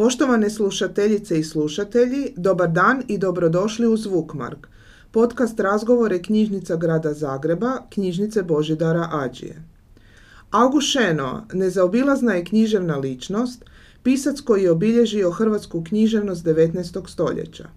Poštovane slušateljice i slušatelji, dobar dan i dobrodošli u Zvukmark, podcast razgovore knjižnica grada Zagreba, knjižnice Božidara Ađije. August Šeno, nezaobilazna je književna ličnost, pisac koji je obilježio hrvatsku književnost 19. stoljeća.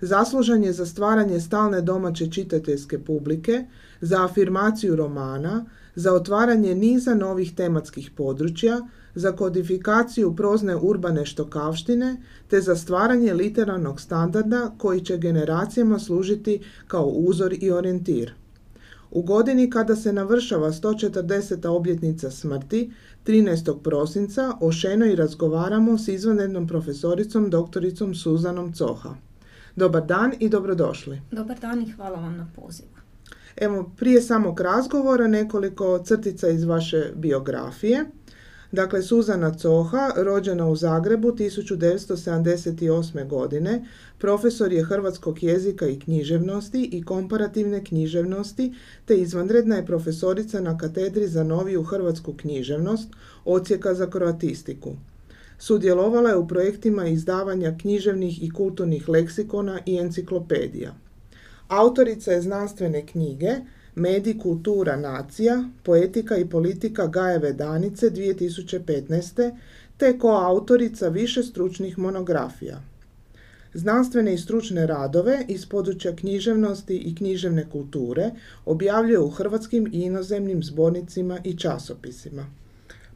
Zaslužan je za stvaranje stalne domaće čitateljske publike, za afirmaciju romana, za otvaranje niza novih tematskih područja, za kodifikaciju prozne urbane štokavštine te za stvaranje literarnog standarda koji će generacijama služiti kao uzor i orijentir. U godini kada se navršava 140. obljetnica smrti, 13. prosinca, o Šenoj razgovaramo s izvanrednom profesoricom doktoricom Suzanom Coha. Dobar dan i dobrodošli. Dobar dan i hvala vam na pozivu. Evo, prije samog razgovora nekoliko crtica iz vaše biografije. Dakle, Suzana Coha, rođena u Zagrebu 1978. godine, profesor je hrvatskog jezika i književnosti i komparativne književnosti, te izvanredna je profesorica na katedri za noviju hrvatsku književnost, ocijeka za kroatistiku. Sudjelovala je u projektima izdavanja književnih i kulturnih leksikona i enciklopedija. Autorica je znanstvene knjige Medij, kultura, nacija, poetika i politika Gajeve Danice 2015. te koautorica više stručnih monografija. Znanstvene i stručne radove iz područja književnosti i književne kulture objavljuje u hrvatskim i inozemnim zbornicima i časopisima.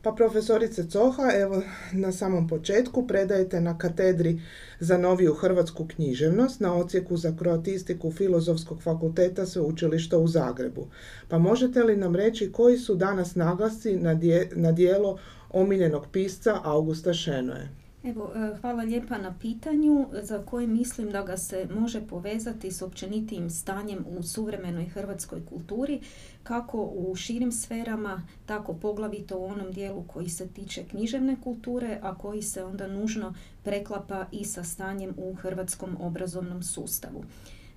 Pa profesorice Coha, evo na samom početku predajete na katedri za noviju hrvatsku književnost na ocijeku za kroatistiku Filozofskog fakulteta Sveučilišta u Zagrebu. Pa možete li nam reći koji su danas naglasci na, na dijelo omiljenog pisca Augusta Šenoje? Evo, e, hvala lijepa na pitanju za koje mislim da ga se može povezati s općenitijim stanjem u suvremenoj hrvatskoj kulturi, kako u širim sferama, tako poglavito u onom dijelu koji se tiče književne kulture, a koji se onda nužno preklapa i sa stanjem u hrvatskom obrazovnom sustavu.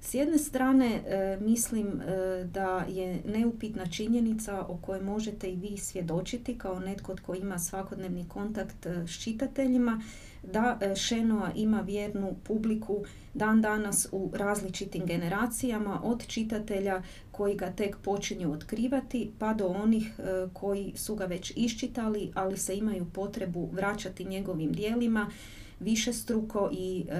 S jedne strane e, mislim e, da je neupitna činjenica o kojoj možete i vi svjedočiti kao netko tko ima svakodnevni kontakt e, s čitateljima, da Šenoa ima vjernu publiku dan danas u različitim generacijama od čitatelja koji ga tek počinju otkrivati pa do onih koji su ga već iščitali ali se imaju potrebu vraćati njegovim dijelima više struko i e,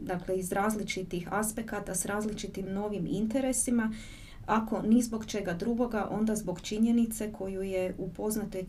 dakle iz različitih aspekata s različitim novim interesima ako ni zbog čega drugoga, onda zbog činjenice koju je u poznatoj e,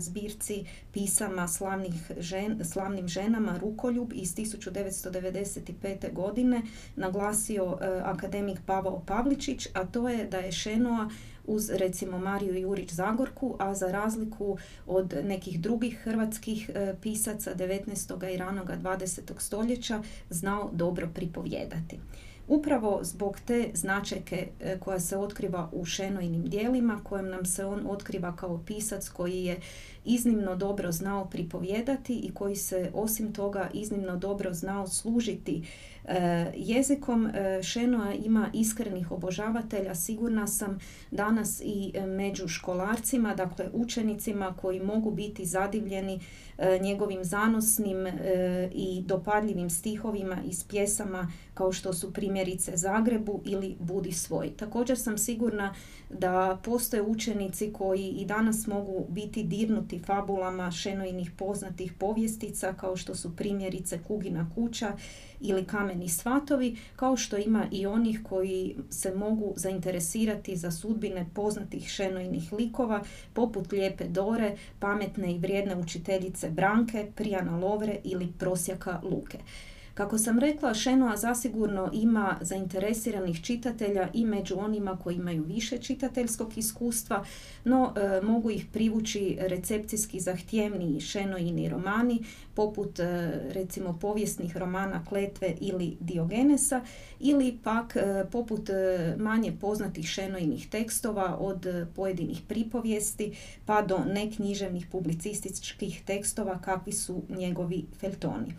zbirci pisama slavnih žen, slavnim ženama Rukoljub iz 1995. godine naglasio e, akademik Pavao Pavličić, a to je da je Šenoa uz recimo Mariju Jurić Zagorku, a za razliku od nekih drugih hrvatskih e, pisaca 19. i ranoga 20. stoljeća znao dobro pripovjedati. Upravo zbog te značajke e, koja se otkriva u Šenojnim dijelima, kojem nam se on otkriva kao pisac koji je iznimno dobro znao pripovjedati i koji se osim toga iznimno dobro znao služiti jezikom e, Šenoa ima iskrenih obožavatelja, sigurna sam danas i e, među školarcima, dakle učenicima koji mogu biti zadivljeni njegovim zanosnim i dopadljivim stihovima iz pjesama kao što su primjerice Zagrebu ili Budi svoj. Također sam sigurna da postoje učenici koji i danas mogu biti dirnuti fabulama Šenojinih poznatih povjestica kao što su primjerice Kugina kuća ili kameni svatovi, kao što ima i onih koji se mogu zainteresirati za sudbine poznatih šenojnih likova, poput Lijepe Dore, pametne i vrijedne učiteljice Branke, Prijana Lovre ili Prosjaka Luke. Kako sam rekla, Šenoa zasigurno ima zainteresiranih čitatelja i među onima koji imaju više čitateljskog iskustva, no e, mogu ih privući recepcijski zahtjevniji Šenojini romani, poput e, recimo povijesnih romana Kletve ili Diogenesa, ili pak e, poput manje poznatih Šenojnih tekstova od pojedinih pripovijesti pa do neknjiževnih publicističkih tekstova kakvi su njegovi feltoni.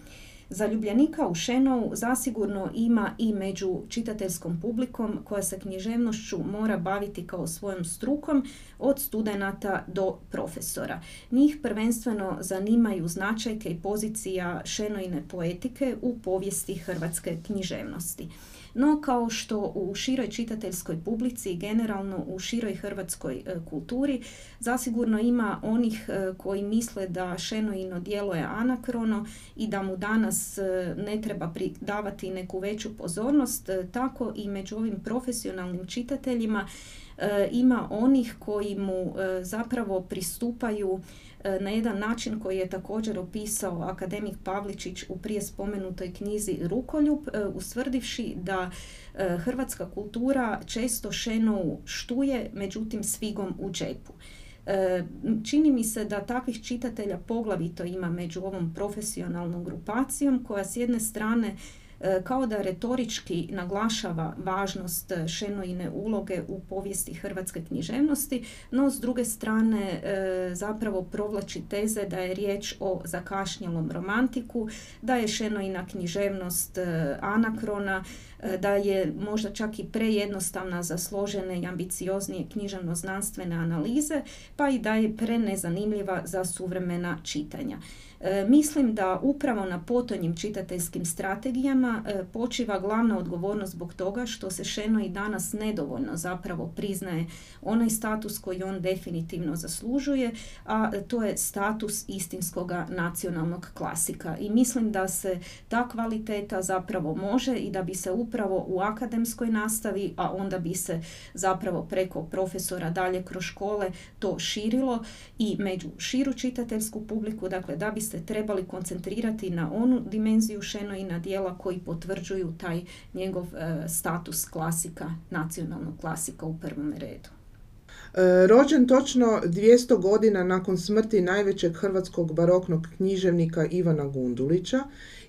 Zaljubljenika u Šenovu zasigurno ima i među čitateljskom publikom koja se književnošću mora baviti kao svojom strukom od studenata do profesora. Njih prvenstveno zanimaju značajke i pozicija Šenojine poetike u povijesti hrvatske književnosti. No, kao što u široj čitateljskoj publici i generalno u široj hrvatskoj e, kulturi, zasigurno ima onih e, koji misle da Šenoino djelo je anakrono i da mu danas e, ne treba davati neku veću pozornost, tako i među ovim profesionalnim čitateljima ima onih koji mu zapravo pristupaju na jedan način koji je također opisao akademik Pavličić u prije spomenutoj knjizi Rukoljub, e, ustvrdivši da e, hrvatska kultura često šenu štuje, međutim svigom u džepu. Čini mi se da takvih čitatelja poglavito ima među ovom profesionalnom grupacijom koja s jedne strane E, kao da retorički naglašava važnost Šenoine uloge u povijesti hrvatske književnosti, no s druge strane e, zapravo provlači teze da je riječ o zakašnjelom romantiku, da je Šenoina književnost e, anakrona, da je možda čak i prejednostavna za složene i ambicioznije književno-znanstvene analize, pa i da je prenezanimljiva za suvremena čitanja. E, mislim da upravo na potonjim čitateljskim strategijama e, počiva glavna odgovornost zbog toga što se Šeno i danas nedovoljno zapravo priznaje onaj status koji on definitivno zaslužuje, a to je status istinskoga nacionalnog klasika. I mislim da se ta kvaliteta zapravo može i da bi se upravo u akademskoj nastavi, a onda bi se zapravo preko profesora dalje kroz škole to širilo i među širu čitateljsku publiku, dakle da bi se trebali koncentrirati na onu dimenziju na dijela koji potvrđuju taj njegov e, status klasika, nacionalnog klasika u prvom redu. E, rođen točno 200 godina nakon smrti najvećeg hrvatskog baroknog književnika Ivana Gundulića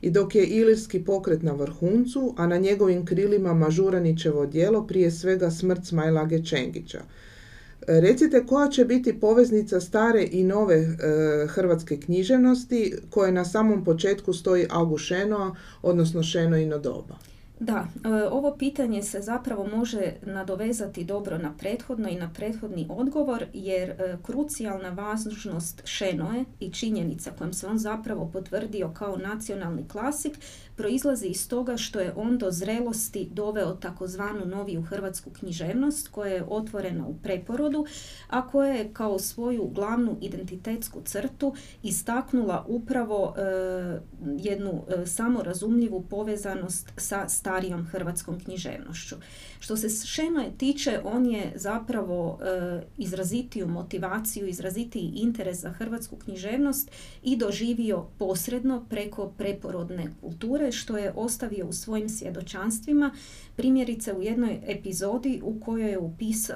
i dok je ilirski pokret na vrhuncu, a na njegovim krilima Mažuranićevo djelo prije svega smrt Smajlage Čengića – Recite koja će biti poveznica stare i nove e, hrvatske književnosti koje na samom početku stoji Agušeno, odnosno Šeno i doba. Da, e, ovo pitanje se zapravo može nadovezati dobro na prethodno i na prethodni odgovor jer e, krucijalna važnost Šenoe i činjenica kojom se on zapravo potvrdio kao nacionalni klasik proizlazi iz toga što je on do zrelosti doveo takozvanu noviju hrvatsku književnost koja je otvorena u preporodu, a koja je kao svoju glavnu identitetsku crtu istaknula upravo e, jednu samorazumljivu povezanost sa starijom hrvatskom književnošću. Što se Šenoje tiče, on je zapravo e, izrazitiju motivaciju, izrazitiji interes za hrvatsku književnost i doživio posredno preko preporodne kulture, što je ostavio u svojim svjedočanstvima, primjerice u jednoj epizodi u kojoj je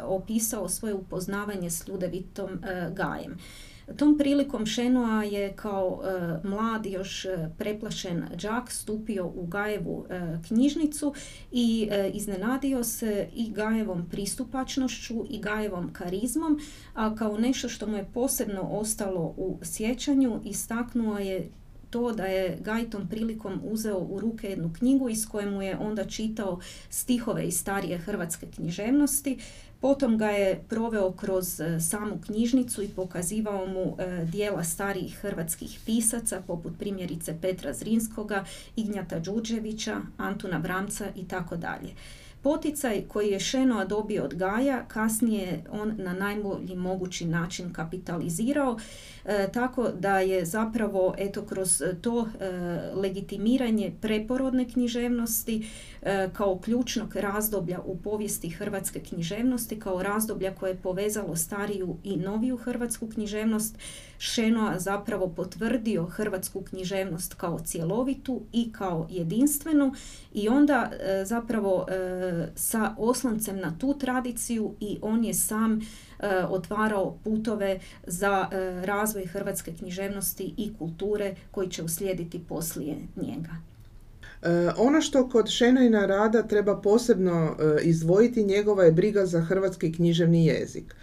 opisao svoje upoznavanje s Ljudevitom e, Gajem. Tom prilikom Šenoa je kao e, mlad još e, preplašen đak stupio u Gajevu e, knjižnicu i iznenadio se i Gajevom pristupačnošću i Gajevom karizmom, a kao nešto što mu je posebno ostalo u sjećanju istaknuo je to da je Gaj tom prilikom uzeo u ruke jednu knjigu iz kojemu je onda čitao stihove iz starije hrvatske književnosti. Potom ga je proveo kroz e, samu knjižnicu i pokazivao mu e, dijela starijih hrvatskih pisaca poput primjerice Petra Zrinskoga, Ignjata Đuđevića, Antuna Bramca i tako dalje. Poticaj koji je Šenoa dobio od Gaja, kasnije on na najbolji mogući način kapitalizirao, e, tako da je zapravo eto kroz to e, legitimiranje preporodne književnosti e, kao ključnog razdoblja u povijesti hrvatske književnosti, kao razdoblja koje je povezalo stariju i noviju hrvatsku književnost, Šenoa zapravo potvrdio hrvatsku književnost kao cjelovitu i kao jedinstvenu i onda e, zapravo e, sa oslancem na tu tradiciju i on je sam e, otvarao putove za razvoj hrvatske književnosti i kulture koji će uslijediti poslije njega. Ono što kod Šenojna rada treba posebno izdvojiti njegova je briga za hrvatski književni jezik.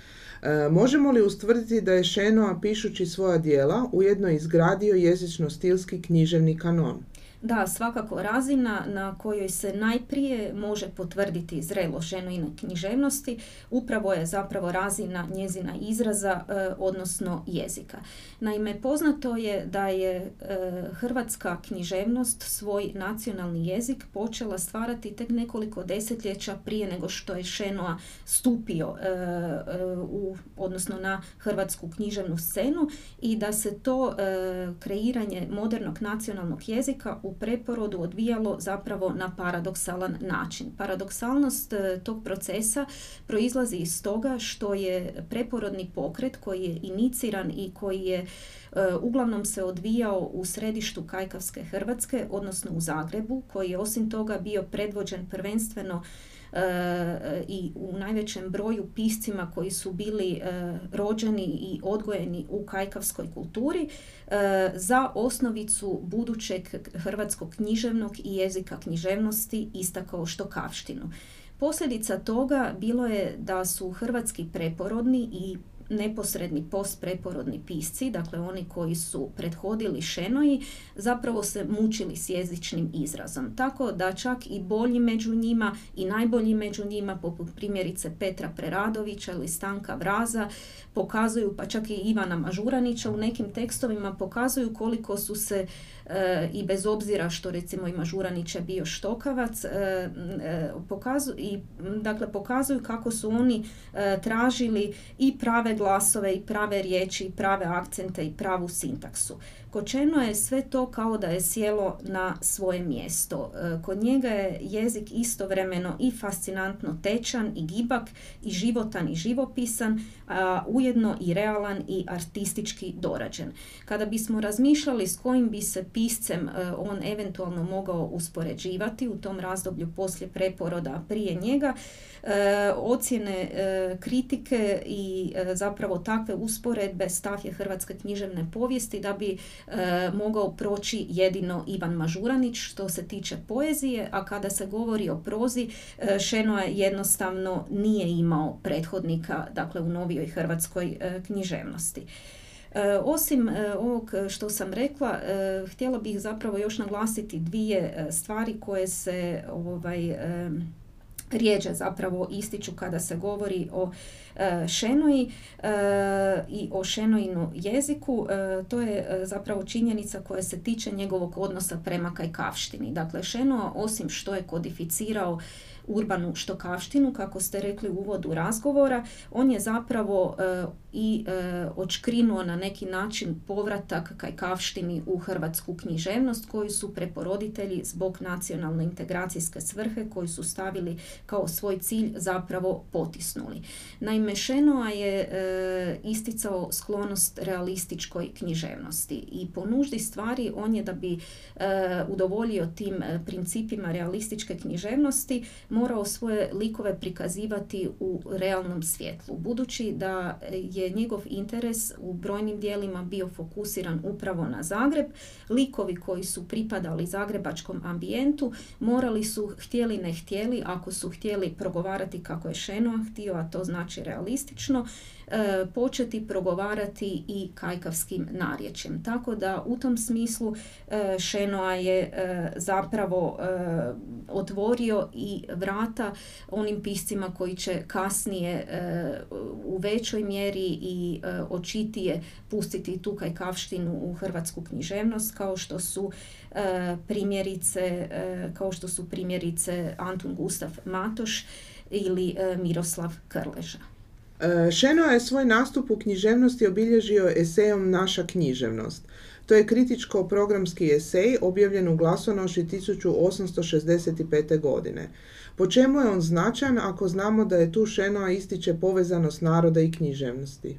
E, možemo li ustvrditi da je Šenoa pišući svoja dijela ujedno izgradio jezično-stilski književni kanon? Da, svakako razina na kojoj se najprije može potvrditi zrelo ženojine književnosti upravo je zapravo razina njezina izraza, e, odnosno jezika. Naime, poznato je da je e, hrvatska književnost svoj nacionalni jezik počela stvarati tek nekoliko desetljeća prije nego što je Šenoa stupio e, u, odnosno na hrvatsku književnu scenu i da se to kreiranje modernog nacionalnog jezika u preporodu odvijalo zapravo na paradoksalan način. Paradoksalnost e, tog procesa proizlazi iz toga što je preporodni pokret koji je iniciran i koji je uglavnom se odvijao u središtu Kajkavske Hrvatske, odnosno u Zagrebu, koji je osim toga bio predvođen prvenstveno i u najvećem broju piscima koji su bili e, rođeni i odgojeni u kajkavskoj kulturi e, za osnovicu budućeg hrvatskog književnog i jezika književnosti istakao štokavštinu. Posljedica toga bilo je da su hrvatski preporodni i neposredni postpreporodni pisci, dakle oni koji su prethodili Šenoji, zapravo se mučili s jezičnim izrazom. Tako da čak i bolji među njima i najbolji među njima, poput primjerice Petra Preradovića ili Stanka Vraza, pokazuju, pa čak i Ivana Mažuranića u nekim tekstovima pokazuju koliko su se e, i bez obzira što recimo i Mažuranić je bio štokavac, e, e, i, dakle, pokazuju kako su oni tražili i prave glasove i prave riječi i prave akcente i pravu sintaksu. Kočeno je sve to kao da je sjelo na svoje mjesto. E, kod njega je jezik istovremeno i fascinantno tečan i gibak i životan i živopisan, a ujedno i realan i artistički dorađen. Kada bismo razmišljali s kojim bi se piscem e, on eventualno mogao uspoređivati u tom razdoblju poslije preporoda prije njega, e, ocjene kritike i zapravo takve usporedbe stav je Hrvatske književne povijesti da bi e, mogao proći jedino Ivan Mažuranić što se tiče poezije, a kada se govori o prozi, e, Šeno je jednostavno nije imao prethodnika dakle u novijoj hrvatskoj e, književnosti. E, osim ovog što sam rekla, htjela bih zapravo još naglasiti dvije stvari koje se ovaj, rijeđe zapravo ističu kada se govori o e, šenoji e, i o šenojinu jeziku. E, to je zapravo činjenica koja se tiče njegovog odnosa prema kajkavštini. Dakle, šenoa osim što je kodificirao urbanu štokavštinu, kako ste rekli u uvodu razgovora, on je zapravo e, i e, očkrinuo na neki način povratak kajkavštini u hrvatsku književnost koju su preporoditelji zbog nacionalne integracijske svrhe koju su stavili kao svoj cilj zapravo potisnuli. Naime, Šenoa je e, isticao sklonost realističkoj književnosti i po nuždi stvari on je da bi udovoljio tim principima realističke književnosti morao svoje likove prikazivati u realnom svjetlu. Budući da je njegov interes u brojnim dijelima bio fokusiran upravo na Zagreb, likovi koji su pripadali zagrebačkom ambijentu morali su, htjeli ne htjeli, ako su htjeli progovarati kako je Šenoa htio, a to znači realistično, početi progovarati i kajkavskim narječjem. Tako da u tom smislu e, Šenoa je e, zapravo otvorio i vrata onim piscima koji će kasnije u većoj mjeri i očitije pustiti tu kajkavštinu u hrvatsku književnost kao što su primjerice kao što su primjerice Antun Gustav Matoš ili Miroslav Krleža. E, Šeno je svoj nastup u književnosti obilježio esejom Naša književnost. To je kritičko-programski esej objavljen u glasonoši 1865. godine. Po čemu je on značajan ako znamo da je tu Šenoa ističe povezanost naroda i književnosti?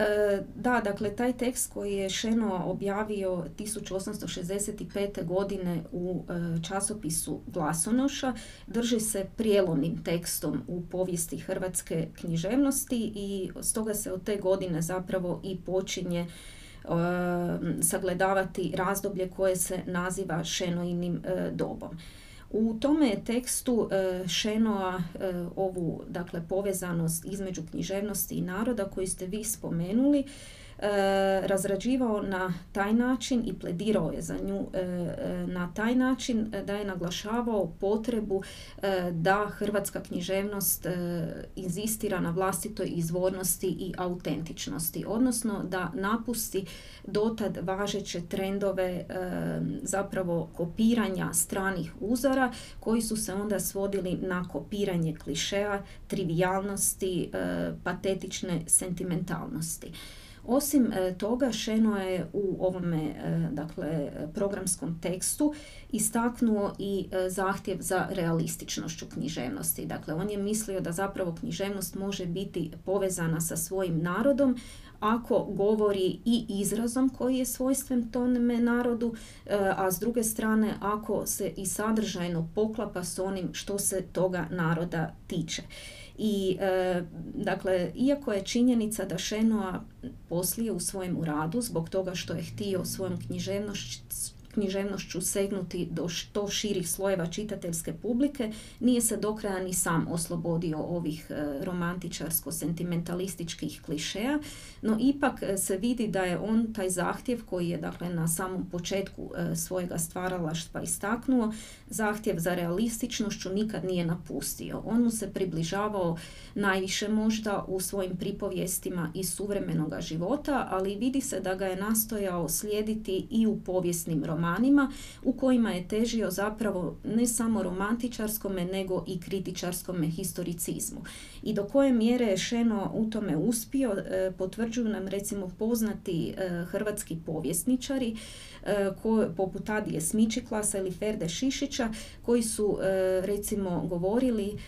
E, da, dakle, taj tekst koji je Šenoa objavio 1865. godine u e, časopisu Glasonoša drži se prijelomnim tekstom u povijesti hrvatske književnosti i stoga se od te godine zapravo i počinje e, sagledavati razdoblje koje se naziva Šenoinim dobom. U tome tekstu e, Šenoa e, ovu dakle, povezanost između književnosti i naroda koji ste vi spomenuli razrađivao na taj način i pledirao je za nju na taj način da je naglašavao potrebu da hrvatska književnost inzistira na vlastitoj izvornosti i autentičnosti, odnosno da napusti dotad važeće trendove zapravo kopiranja stranih uzora koji su se onda svodili na kopiranje klišeja, trivijalnosti, patetične sentimentalnosti. Osim e, toga, Šeno je u ovome e, dakle, programskom tekstu istaknuo i e, zahtjev za realističnošću književnosti. Dakle, on je mislio da zapravo književnost može biti povezana sa svojim narodom, ako govori i izrazom koji je svojstven tome narodu, a s druge strane ako se i sadržajno poklapa s onim što se toga naroda tiče. I e, dakle, iako je činjenica da Šenoa poslije u svojem radu zbog toga što je htio svojom književnošću književnošću segnuti do što širih slojeva čitateljske publike, nije se do kraja ni sam oslobodio ovih e, romantičarsko-sentimentalističkih klišeja, no ipak e, se vidi da je on taj zahtjev koji je dakle na samom početku e, svojega stvaralaštva istaknuo, zahtjev za realističnošću nikad nije napustio. On mu se približavao najviše možda u svojim pripovjestima iz suvremenoga života, ali vidi se da ga je nastojao slijediti i u povijesnim romanima romanima u kojima je težio zapravo ne samo romantičarskome nego i kritičarskome historicizmu. I do koje mjere je Šeno u tome uspio e, potvrđuju nam recimo poznati e, hrvatski povjesničari e, poput Adije Smičiklasa ili Ferde Šišića koji su recimo govorili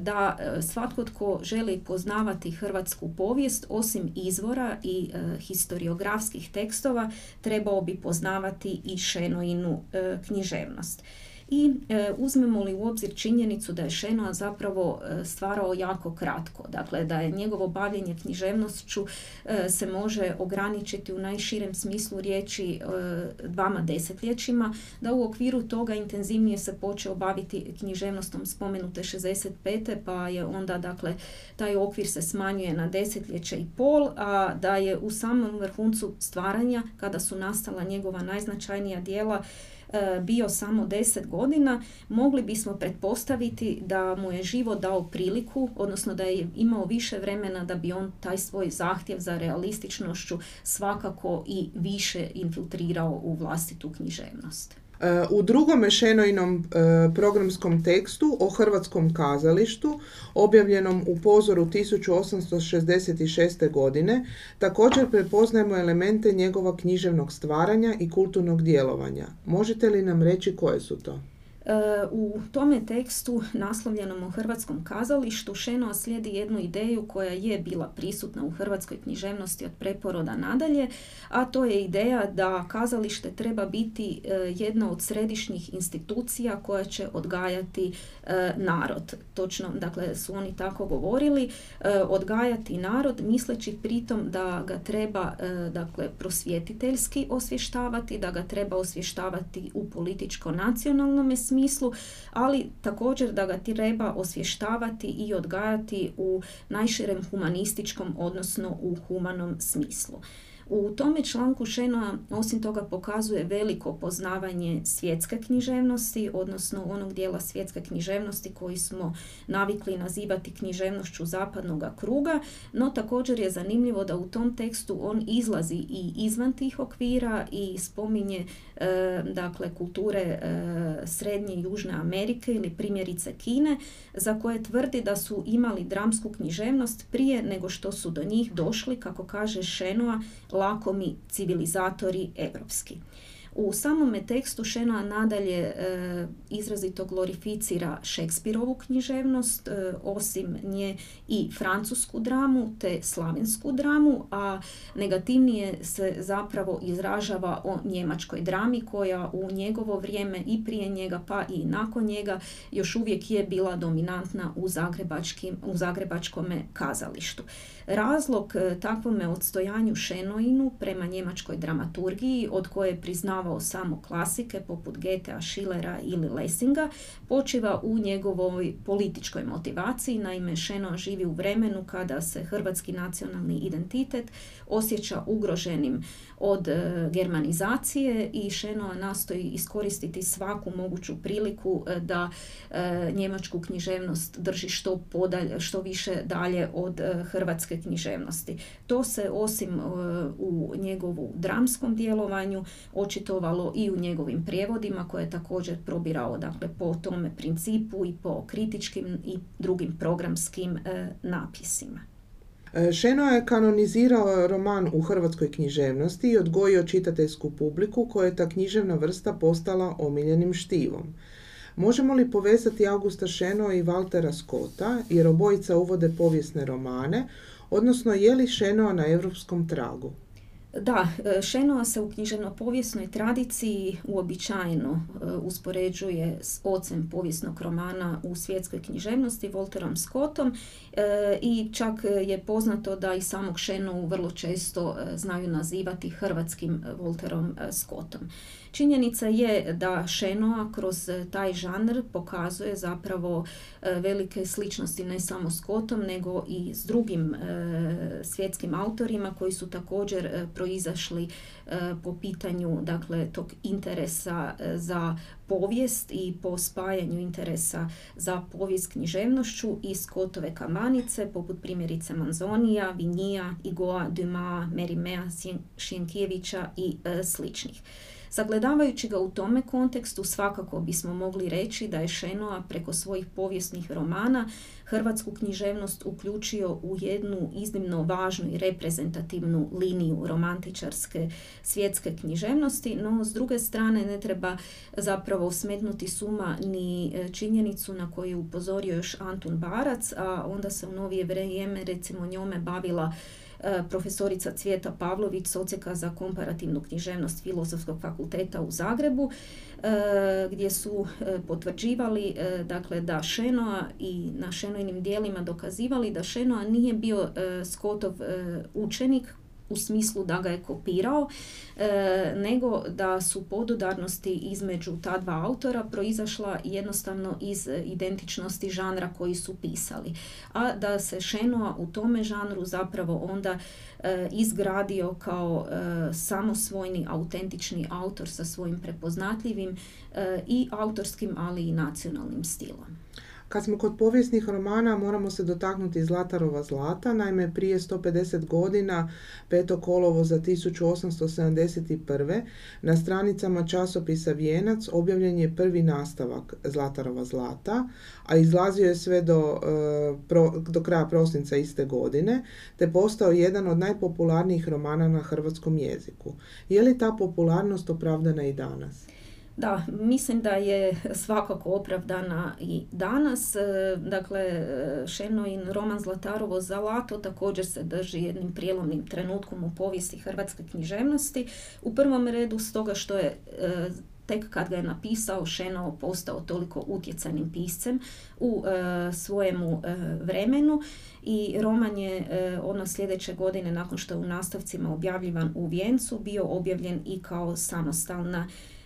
da svatko tko želi poznavati hrvatsku povijest osim izvora i historiografskih tekstova trebao bi poznavati i Šenoinu e, književnost. I e, uzmemo li u obzir činjenicu da je Šenoa zapravo e, stvarao jako kratko, dakle da je njegovo bavljenje književnošću e, se može ograničiti u najširem smislu riječi dvama desetljećima, da u okviru toga intenzivnije se počeo baviti književnostom spomenute 65. pa je onda dakle taj okvir se smanjuje na desetljeće i pol, a da je u samom vrhuncu stvaranja kada su nastala njegova najznačajnija dijela E, bio samo 10 godina, mogli bismo pretpostaviti da mu je život dao priliku, odnosno da je imao više vremena da bi on taj svoj zahtjev za realističnošću svakako i više infiltrirao u vlastitu književnost. U drugom Šenoinom e, programskom tekstu o hrvatskom kazalištu, objavljenom u pozoru 1866. godine, također prepoznajemo elemente njegova književnog stvaranja i kulturnog djelovanja. Možete li nam reći koje su to? U tome tekstu naslovljenom u hrvatskom kazalištu Šenoa slijedi jednu ideju koja je bila prisutna u hrvatskoj književnosti od preporoda nadalje, a to je ideja da kazalište treba biti e, jedna od središnjih institucija koja će odgajati e, narod. Točno, dakle, su oni tako govorili, e, odgajati narod misleći pritom da ga treba dakle, prosvjetiteljski osvještavati, da ga treba osvještavati u političko-nacionalnom smislu, smislu, ali također da ga treba osvještavati i odgajati u najširem humanističkom, odnosno u humanom smislu. U tome članku Šenoa osim toga pokazuje veliko poznavanje svjetske književnosti, odnosno onog dijela svjetske književnosti koji smo navikli nazivati književnošću zapadnog kruga, no također je zanimljivo da u tom tekstu on izlazi i izvan tih okvira i spominje dakle kulture e, srednje i južne Amerike ili primjerice Kine za koje tvrdi da su imali dramsku književnost prije nego što su do njih došli, kako kaže Šenoa, lakomi civilizatori evropski. U samome tekstu Šena nadalje e, izrazito glorificira Šekspirovu književnost, e, osim nje i francusku dramu te slavensku dramu, a negativnije se zapravo izražava o njemačkoj drami koja u njegovo vrijeme i prije njega pa i nakon njega još uvijek je bila dominantna u, u zagrebačkome kazalištu. Razlog e, takvome odstojanju Šenoinu prema njemačkoj dramaturgiji od koje priznava poznavao samo klasike poput Getea, Schillera ili Lessinga, počiva u njegovoj političkoj motivaciji. Naime, Šeno živi u vremenu kada se hrvatski nacionalni identitet osjeća ugroženim od e, germanizacije i Šenoa nastoji iskoristiti svaku moguću priliku e, da e, njemačku književnost drži što, podalje, što više dalje od hrvatske književnosti. To se osim u njegovu dramskom djelovanju očitovalo i u njegovim prijevodima koje je također probirao dakle, po tome principu i po kritičkim i drugim programskim napisima. E, Šeno je kanonizirao roman u hrvatskoj književnosti i odgojio čitateljsku publiku koja je ta književna vrsta postala omiljenim štivom. Možemo li povezati Augusta Šeno i Waltera Scotta, jer obojica uvode povijesne romane, odnosno je li Šenoa na europskom tragu? Da, e, Šenoa se u književno-povijesnoj tradiciji uobičajeno e, uspoređuje s ocem povijesnog romana u svjetskoj književnosti, Volterom Scottom e, i čak je poznato da i samog Šenovu vrlo često znaju nazivati hrvatskim Volterom Scottom. Činjenica je da Šenoa kroz taj žanr pokazuje zapravo velike sličnosti ne samo s Scottom nego i s drugim svjetskim autorima koji su također proizašli e, po pitanju dakle tog interesa e, za povijest i po spajanju interesa za povijest književnošću i skotove kamanice poput primjerice Manzonija, Vinija, Igoa, Duma, Merimea, Šjenkijevića i e, sličnih. Sagledavajući ga u tome kontekstu svakako bismo mogli reći da je Šenoa preko svojih povijesnih romana hrvatsku književnost uključio u jednu iznimno važnu i reprezentativnu liniju romantičarske svjetske književnosti, no s druge strane ne treba zapravo smetnuti suma ni e, činjenicu na koju je upozorio još Antun Barac, a onda se u novije vrijeme recimo njome bavila profesorica Cvjeta Pavlović s za komparativnu književnost Filozofskog fakulteta u Zagrebu e, gdje su e, potvrđivali dakle da Šenoa i na Šenojnim dijelima dokazivali da Šenoa nije bio Skotov učenik u smislu da ga je kopirao, e, nego da su podudarnosti između ta dva autora proizašla jednostavno iz identičnosti žanra koji su pisali. A da se Šenoa u tome žanru zapravo onda e, izgradio kao e, samosvojni, autentični autor sa svojim prepoznatljivim i autorskim, ali i nacionalnim stilom. Kad smo kod povijesnih romana moramo se dotaknuti Zlatarova zlata, naime prije 150 godina, peto kolovo za 1871. na stranicama časopisa Vijenac objavljen je prvi nastavak Zlatarova zlata, a izlazio je sve do, e, do kraja prosinca iste godine, te postao jedan od najpopularnijih romana na hrvatskom jeziku. Je li ta popularnost opravdana i danas? Da, mislim da je svakako opravdana i danas. E, dakle, Šenoin roman Zlatarovo zalato također se drži jednim prijelomnim trenutkom u povijesti hrvatske književnosti. U prvom redu stoga što je e, tek kad ga je napisao Šeno postao toliko utjecajnim piscem u e, svojemu vremenu i roman je ono sljedeće godine nakon što je u nastavcima objavljivan u Vijencu bio objavljen i kao samostalna E,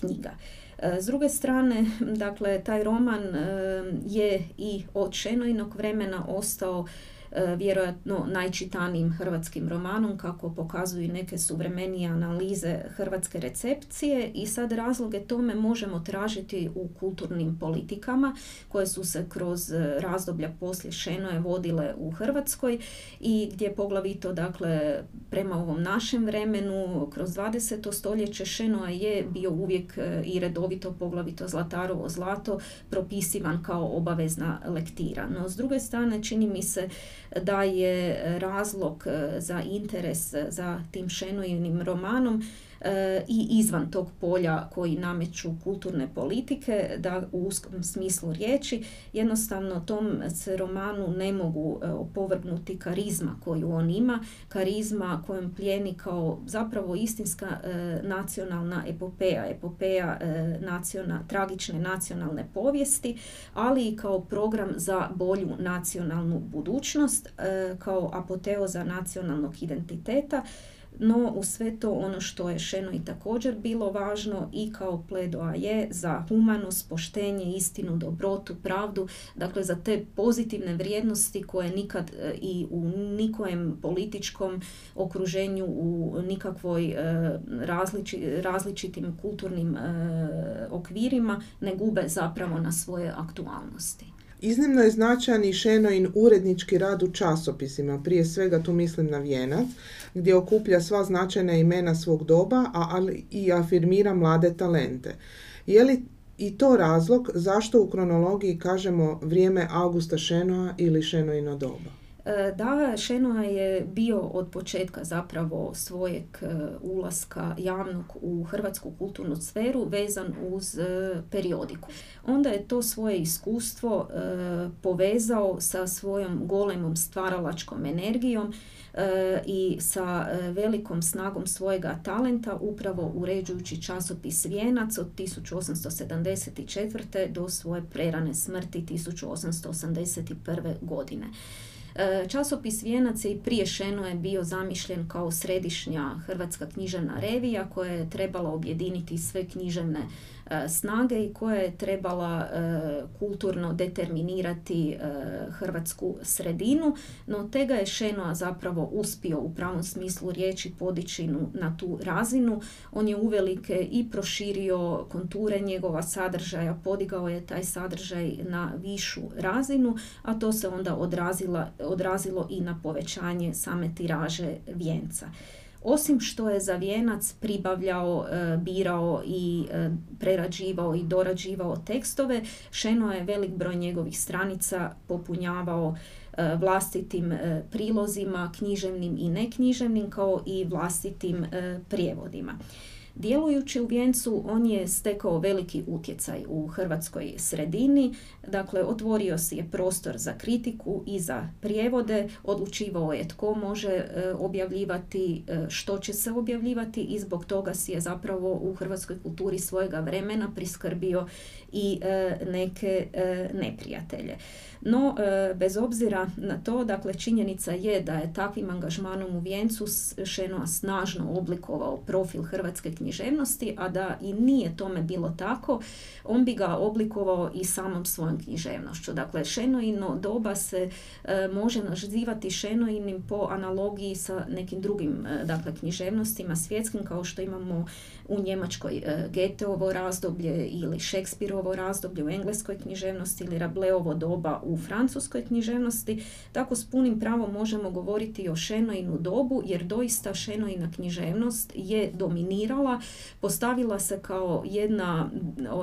knjiga. E, s druge strane, dakle, taj roman e, je i od Šenojnog vremena ostao E, vjerojatno najčitanijim hrvatskim romanom kako pokazuju neke suvremenije analize hrvatske recepcije i sad razloge tome možemo tražiti u kulturnim politikama koje su se kroz razdoblja poslije Šenoje vodile u Hrvatskoj i gdje poglavito dakle prema ovom našem vremenu kroz 20. stoljeće Šenoa je bio uvijek e, i redovito poglavito Zlatarovo zlato propisivan kao obavezna lektira. No s druge strane čini mi se da je razlog e, za interes za tim Šenojevnim romanom E, i izvan tog polja koji nameću kulturne politike, da u uskom smislu riječi jednostavno tom se romanu ne mogu e, opovrgnuti karizma koju on ima, karizma kojom plijeni kao zapravo istinska e, nacionalna epopeja, epopeja naciona, tragične nacionalne povijesti, ali i kao program za bolju nacionalnu budućnost, kao apoteoza nacionalnog identiteta no u sve to ono što je Šeno i također bilo važno i kao pledoaje za humanost, poštenje, istinu, dobrotu, pravdu, dakle za te pozitivne vrijednosti koje nikad e, i u nikojem političkom okruženju, u nikakvoj e, različitim kulturnim e, okvirima ne gube zapravo na svoje aktualnosti. Iznimno je značajan i Šenoin urednički rad u časopisima, prije svega tu mislim na Vijenac, gdje okuplja sva značajna imena svog doba, ali i afirmira mlade talente. Je li i to razlog zašto u kronologiji kažemo vrijeme Augusta Šenoa ili Šenoino doba? E, da, Šenoa je bio od početka zapravo svojeg e, ulaska javnog u hrvatsku kulturnu sferu vezan uz e, periodiku. Onda je to svoje iskustvo povezao sa svojom golemom stvaralačkom energijom i sa velikom snagom svojega talenta upravo uređujući časopis Vijenac od 1874. do svoje prerane smrti 1881. godine. E, časopis Vijenac je i prije Šeno je bio zamišljen kao središnja hrvatska književna revija koja je trebala objediniti sve književne E, snage i koja je trebala e, kulturno determinirati e, hrvatsku sredinu, no tega je Šenoa zapravo uspio u pravom smislu riječi podići na tu razinu. On je uvelike i proširio konture njegova sadržaja, podigao je taj sadržaj na višu razinu, a to se onda odrazilo i na povećanje same tiraže vijenca. Osim što je za vijenac pribavljao, e, birao i e, prerađivao i dorađivao tekstove, Šeno je velik broj njegovih stranica popunjavao e, vlastitim prilozima, književnim i neknjiževnim, kao i vlastitim prijevodima. Djelujući u Vijencu on je stekao veliki utjecaj u hrvatskoj sredini, dakle otvorio si je prostor za kritiku i za prijevode, odlučivao je tko može e, objavljivati, e, što će se objavljivati i zbog toga si je zapravo u hrvatskoj kulturi svojega vremena priskrbio i e, neke neprijatelje. No, bez obzira na to, dakle, činjenica je da je takvim angažmanom u Vijencu Šenoa snažno oblikovao profil hrvatske književnosti, a da i nije tome bilo tako, on bi ga oblikovao i samom svojom književnošću. Dakle, Šenoino doba se e, može nazivati Šenoinim po analogiji sa nekim drugim e, dakle, književnostima svjetskim, kao što imamo u Njemačkoj e, Geteovo razdoblje ili Šekspirovo razdoblje u engleskoj književnosti ili Rableovo doba u francuskoj književnosti. Tako s punim pravom možemo govoriti o Šenoinu dobu, jer doista Šenoina književnost je dominirala postavila se kao jedna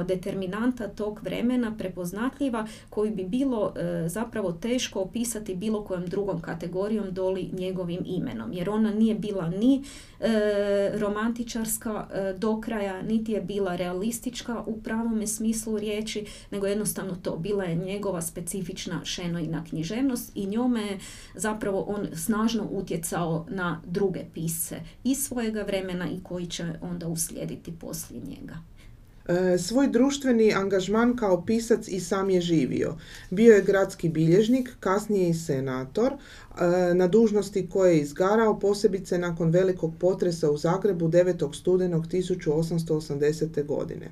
determinanta tog vremena prepoznatljiva koju bi bilo e, zapravo teško opisati bilo kojom drugom kategorijom doli njegovim imenom jer ona nije bila ni e, romantičarska e, do kraja niti je bila realistička u pravome smislu riječi nego jednostavno to bila je njegova specifična šenojna književnost i njome je zapravo on snažno utjecao na druge pisce iz svojega vremena i koji će onda uslijediti poslije njega. E, svoj društveni angažman kao pisac i sam je živio. Bio je gradski bilježnik, kasnije i senator, e, na dužnosti koje je izgarao posebice nakon velikog potresa u Zagrebu 9. studenog 1880. godine.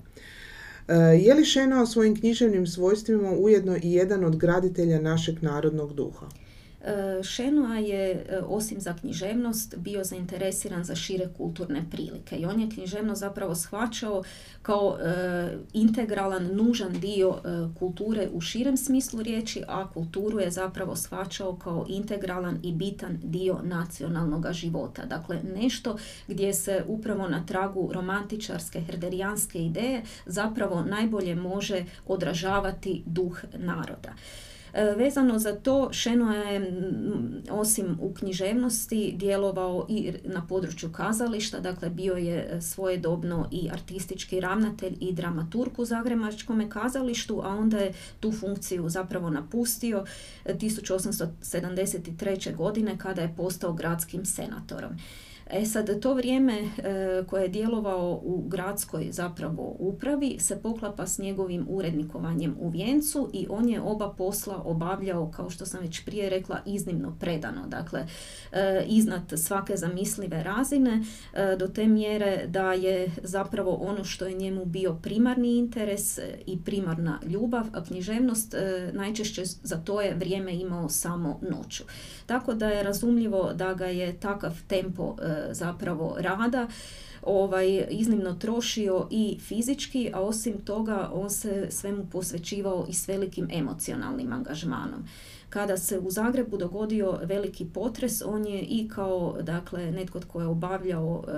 E, je li Šenao svojim književnim svojstvima ujedno i jedan od graditelja našeg narodnog duha? Šenoa je, e, osim za književnost, bio zainteresiran za šire kulturne prilike i on je književnost zapravo shvaćao kao e, integralan, nužan dio e, kulture u širem smislu riječi, a kulturu je zapravo shvaćao kao integralan i bitan dio nacionalnog života. Dakle, nešto gdje se upravo na tragu romantičarske, herderijanske ideje zapravo najbolje može odražavati duh naroda. E, vezano za to, Šeno je osim u književnosti djelovao i na području kazališta, dakle bio je e, svojedobno i artistički ravnatelj i dramaturg u Zagrebačkom kazalištu, a onda je tu funkciju zapravo napustio 1873. E, godine kada je postao gradskim senatorom. E sad, to vrijeme e, koje je djelovao u gradskoj zapravo upravi se poklapa s njegovim urednikovanjem u Vjencu i on je oba posla obavljao, kao što sam već prije rekla, iznimno predano. Dakle, e, iznad svake zamislive razine e, do te mjere da je zapravo ono što je njemu bio primarni interes i primarna ljubav, a književnost najčešće za to je vrijeme imao samo noću. Tako da je razumljivo da ga je takav tempo zapravo rada ovaj, iznimno trošio i fizički, a osim toga on se svemu posvećivao i s velikim emocionalnim angažmanom. Kada se u Zagrebu dogodio veliki potres, on je i kao dakle, netko tko je obavljao e,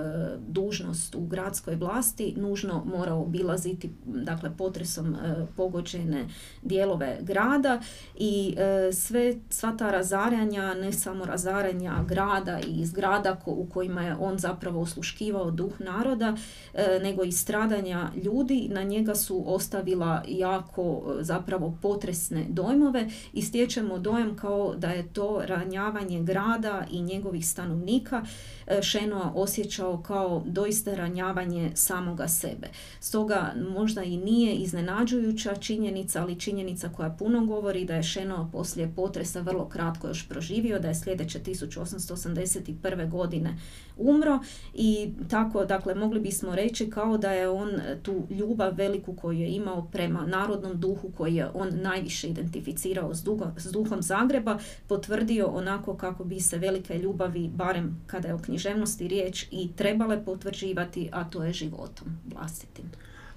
dužnost u gradskoj vlasti nužno morao obilaziti dakle, potresom e, pogođene dijelove grada i e, sve, sva ta razaranja, ne samo razaranja grada i zgrada u kojima je on zapravo osluškivao duh naroda, nego i stradanja ljudi, na njega su ostavila jako zapravo potresne dojmove i stječemo dojam kao da je to ranjavanje grada i njegovih stanovnika e, Šenoa osjećao kao doista ranjavanje samoga sebe. Stoga možda i nije iznenađujuća činjenica, ali činjenica koja puno govori da je Šenoa poslije potresa vrlo kratko još proživio, da je sljedeće 1881. godine umro i tako, dakle, mogli bismo reći kao da je on tu ljubav veliku koju je imao prema narodnom duhu koji je on najviše identificirao s, s duhom Zagreba potvrdio onako kako bi se velike ljubavi, barem kada je o književnosti riječ, i trebale potvrđivati, a to je životom vlastitim.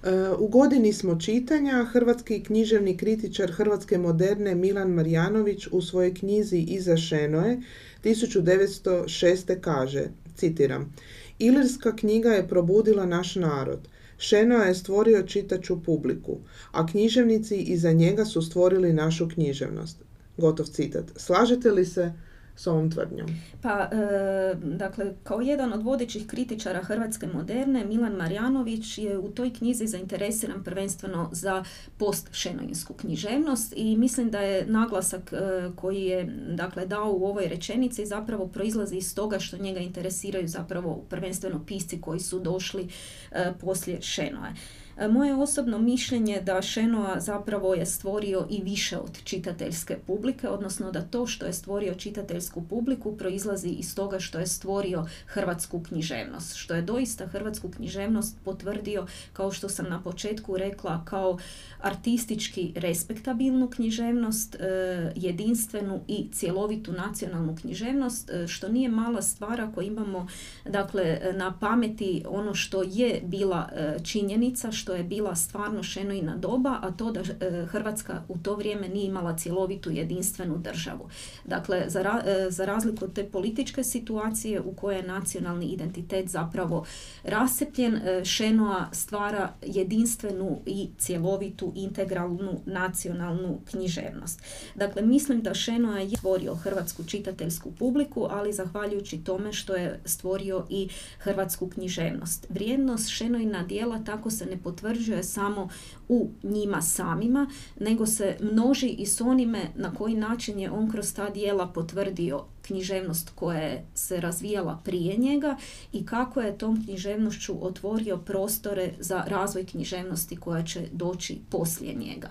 E, u godini smo čitanja hrvatski književni kritičar Hrvatske moderne Milan Marjanović u svojoj knjizi Iza Šenoje 1906. kaže, citiram, Ilirska knjiga je probudila naš narod. Šenoa je stvorio čitaču publiku, a književnici iza njega su stvorili našu književnost. Gotov citat. Slažete li se s ovom tvrdnjom? Pa, e, dakle, kao jedan od vodećih kritičara Hrvatske moderne, Milan Marjanović je u toj knjizi zainteresiran prvenstveno za post-šenoinsku književnost i mislim da je naglasak e, koji je dakle, dao u ovoj rečenici zapravo proizlazi iz toga što njega interesiraju zapravo prvenstveno pisci koji su došli e, poslije Šenoe. E, moje osobno mišljenje da Šenoa zapravo je stvorio i više od čitateljske publike, odnosno da to što je stvorio čitateljsku publiku proizlazi iz toga što je stvorio hrvatsku književnost, što je doista hrvatsku književnost potvrdio, kao što sam na početku rekla, kao artistički respektabilnu književnost, e, jedinstvenu i cjelovitu nacionalnu književnost, e, što nije mala stvar ako imamo dakle, na pameti ono što je bila činjenica, što je bila stvarno šenojna doba, a to da e, Hrvatska u to vrijeme nije imala cjelovitu jedinstvenu državu. Dakle, za, e, za razliku od te političke situacije u kojoj je nacionalni identitet zapravo rasepljen, e, Šenoa stvara jedinstvenu i cjelovitu integralnu nacionalnu književnost. Dakle, mislim da Šenoa je stvorio hrvatsku čitateljsku publiku, ali zahvaljujući tome što je stvorio i hrvatsku književnost. Vrijednost Šenojna dijela tako se ne potvrđuje samo u njima samima, nego se množi i s onime na koji način je on kroz ta dijela potvrdio književnost koja je se razvijala prije njega i kako je tom književnošću otvorio prostore za razvoj književnosti koja će doći poslije njega.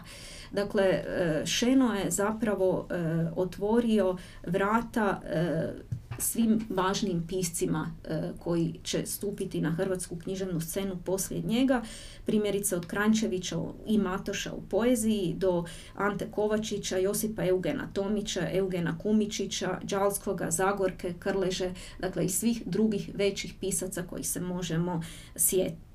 Dakle, e, Šeno je zapravo e, otvorio vrata e, svim važnim piscima e, koji će stupiti na hrvatsku književnu scenu poslije njega, primjerice od Krančevića i Matoša u poeziji do Ante Kovačića, Josipa Eugena Tomića, Eugena Kumičića, Đalskoga, Zagorke, Krleže, dakle i svih drugih većih pisaca koji se možemo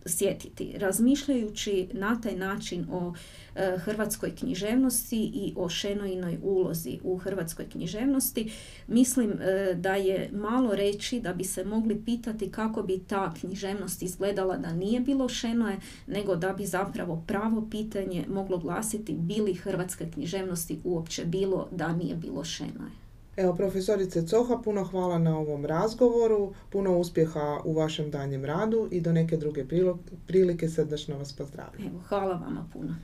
sjetiti. Razmišljajući na taj način o E, hrvatskoj književnosti i o Šenojinoj ulozi u hrvatskoj književnosti. Mislim e, da je malo reći da bi se mogli pitati kako bi ta književnost izgledala da nije bilo Šenoje, nego da bi zapravo pravo pitanje moglo glasiti bili hrvatske književnosti uopće bilo da nije bilo Šenoje. Evo, profesorice Coha, puno hvala na ovom razgovoru, puno uspjeha u vašem danjem radu i do neke druge prilike srdačno vas pozdravljam. Evo, hvala vama puno.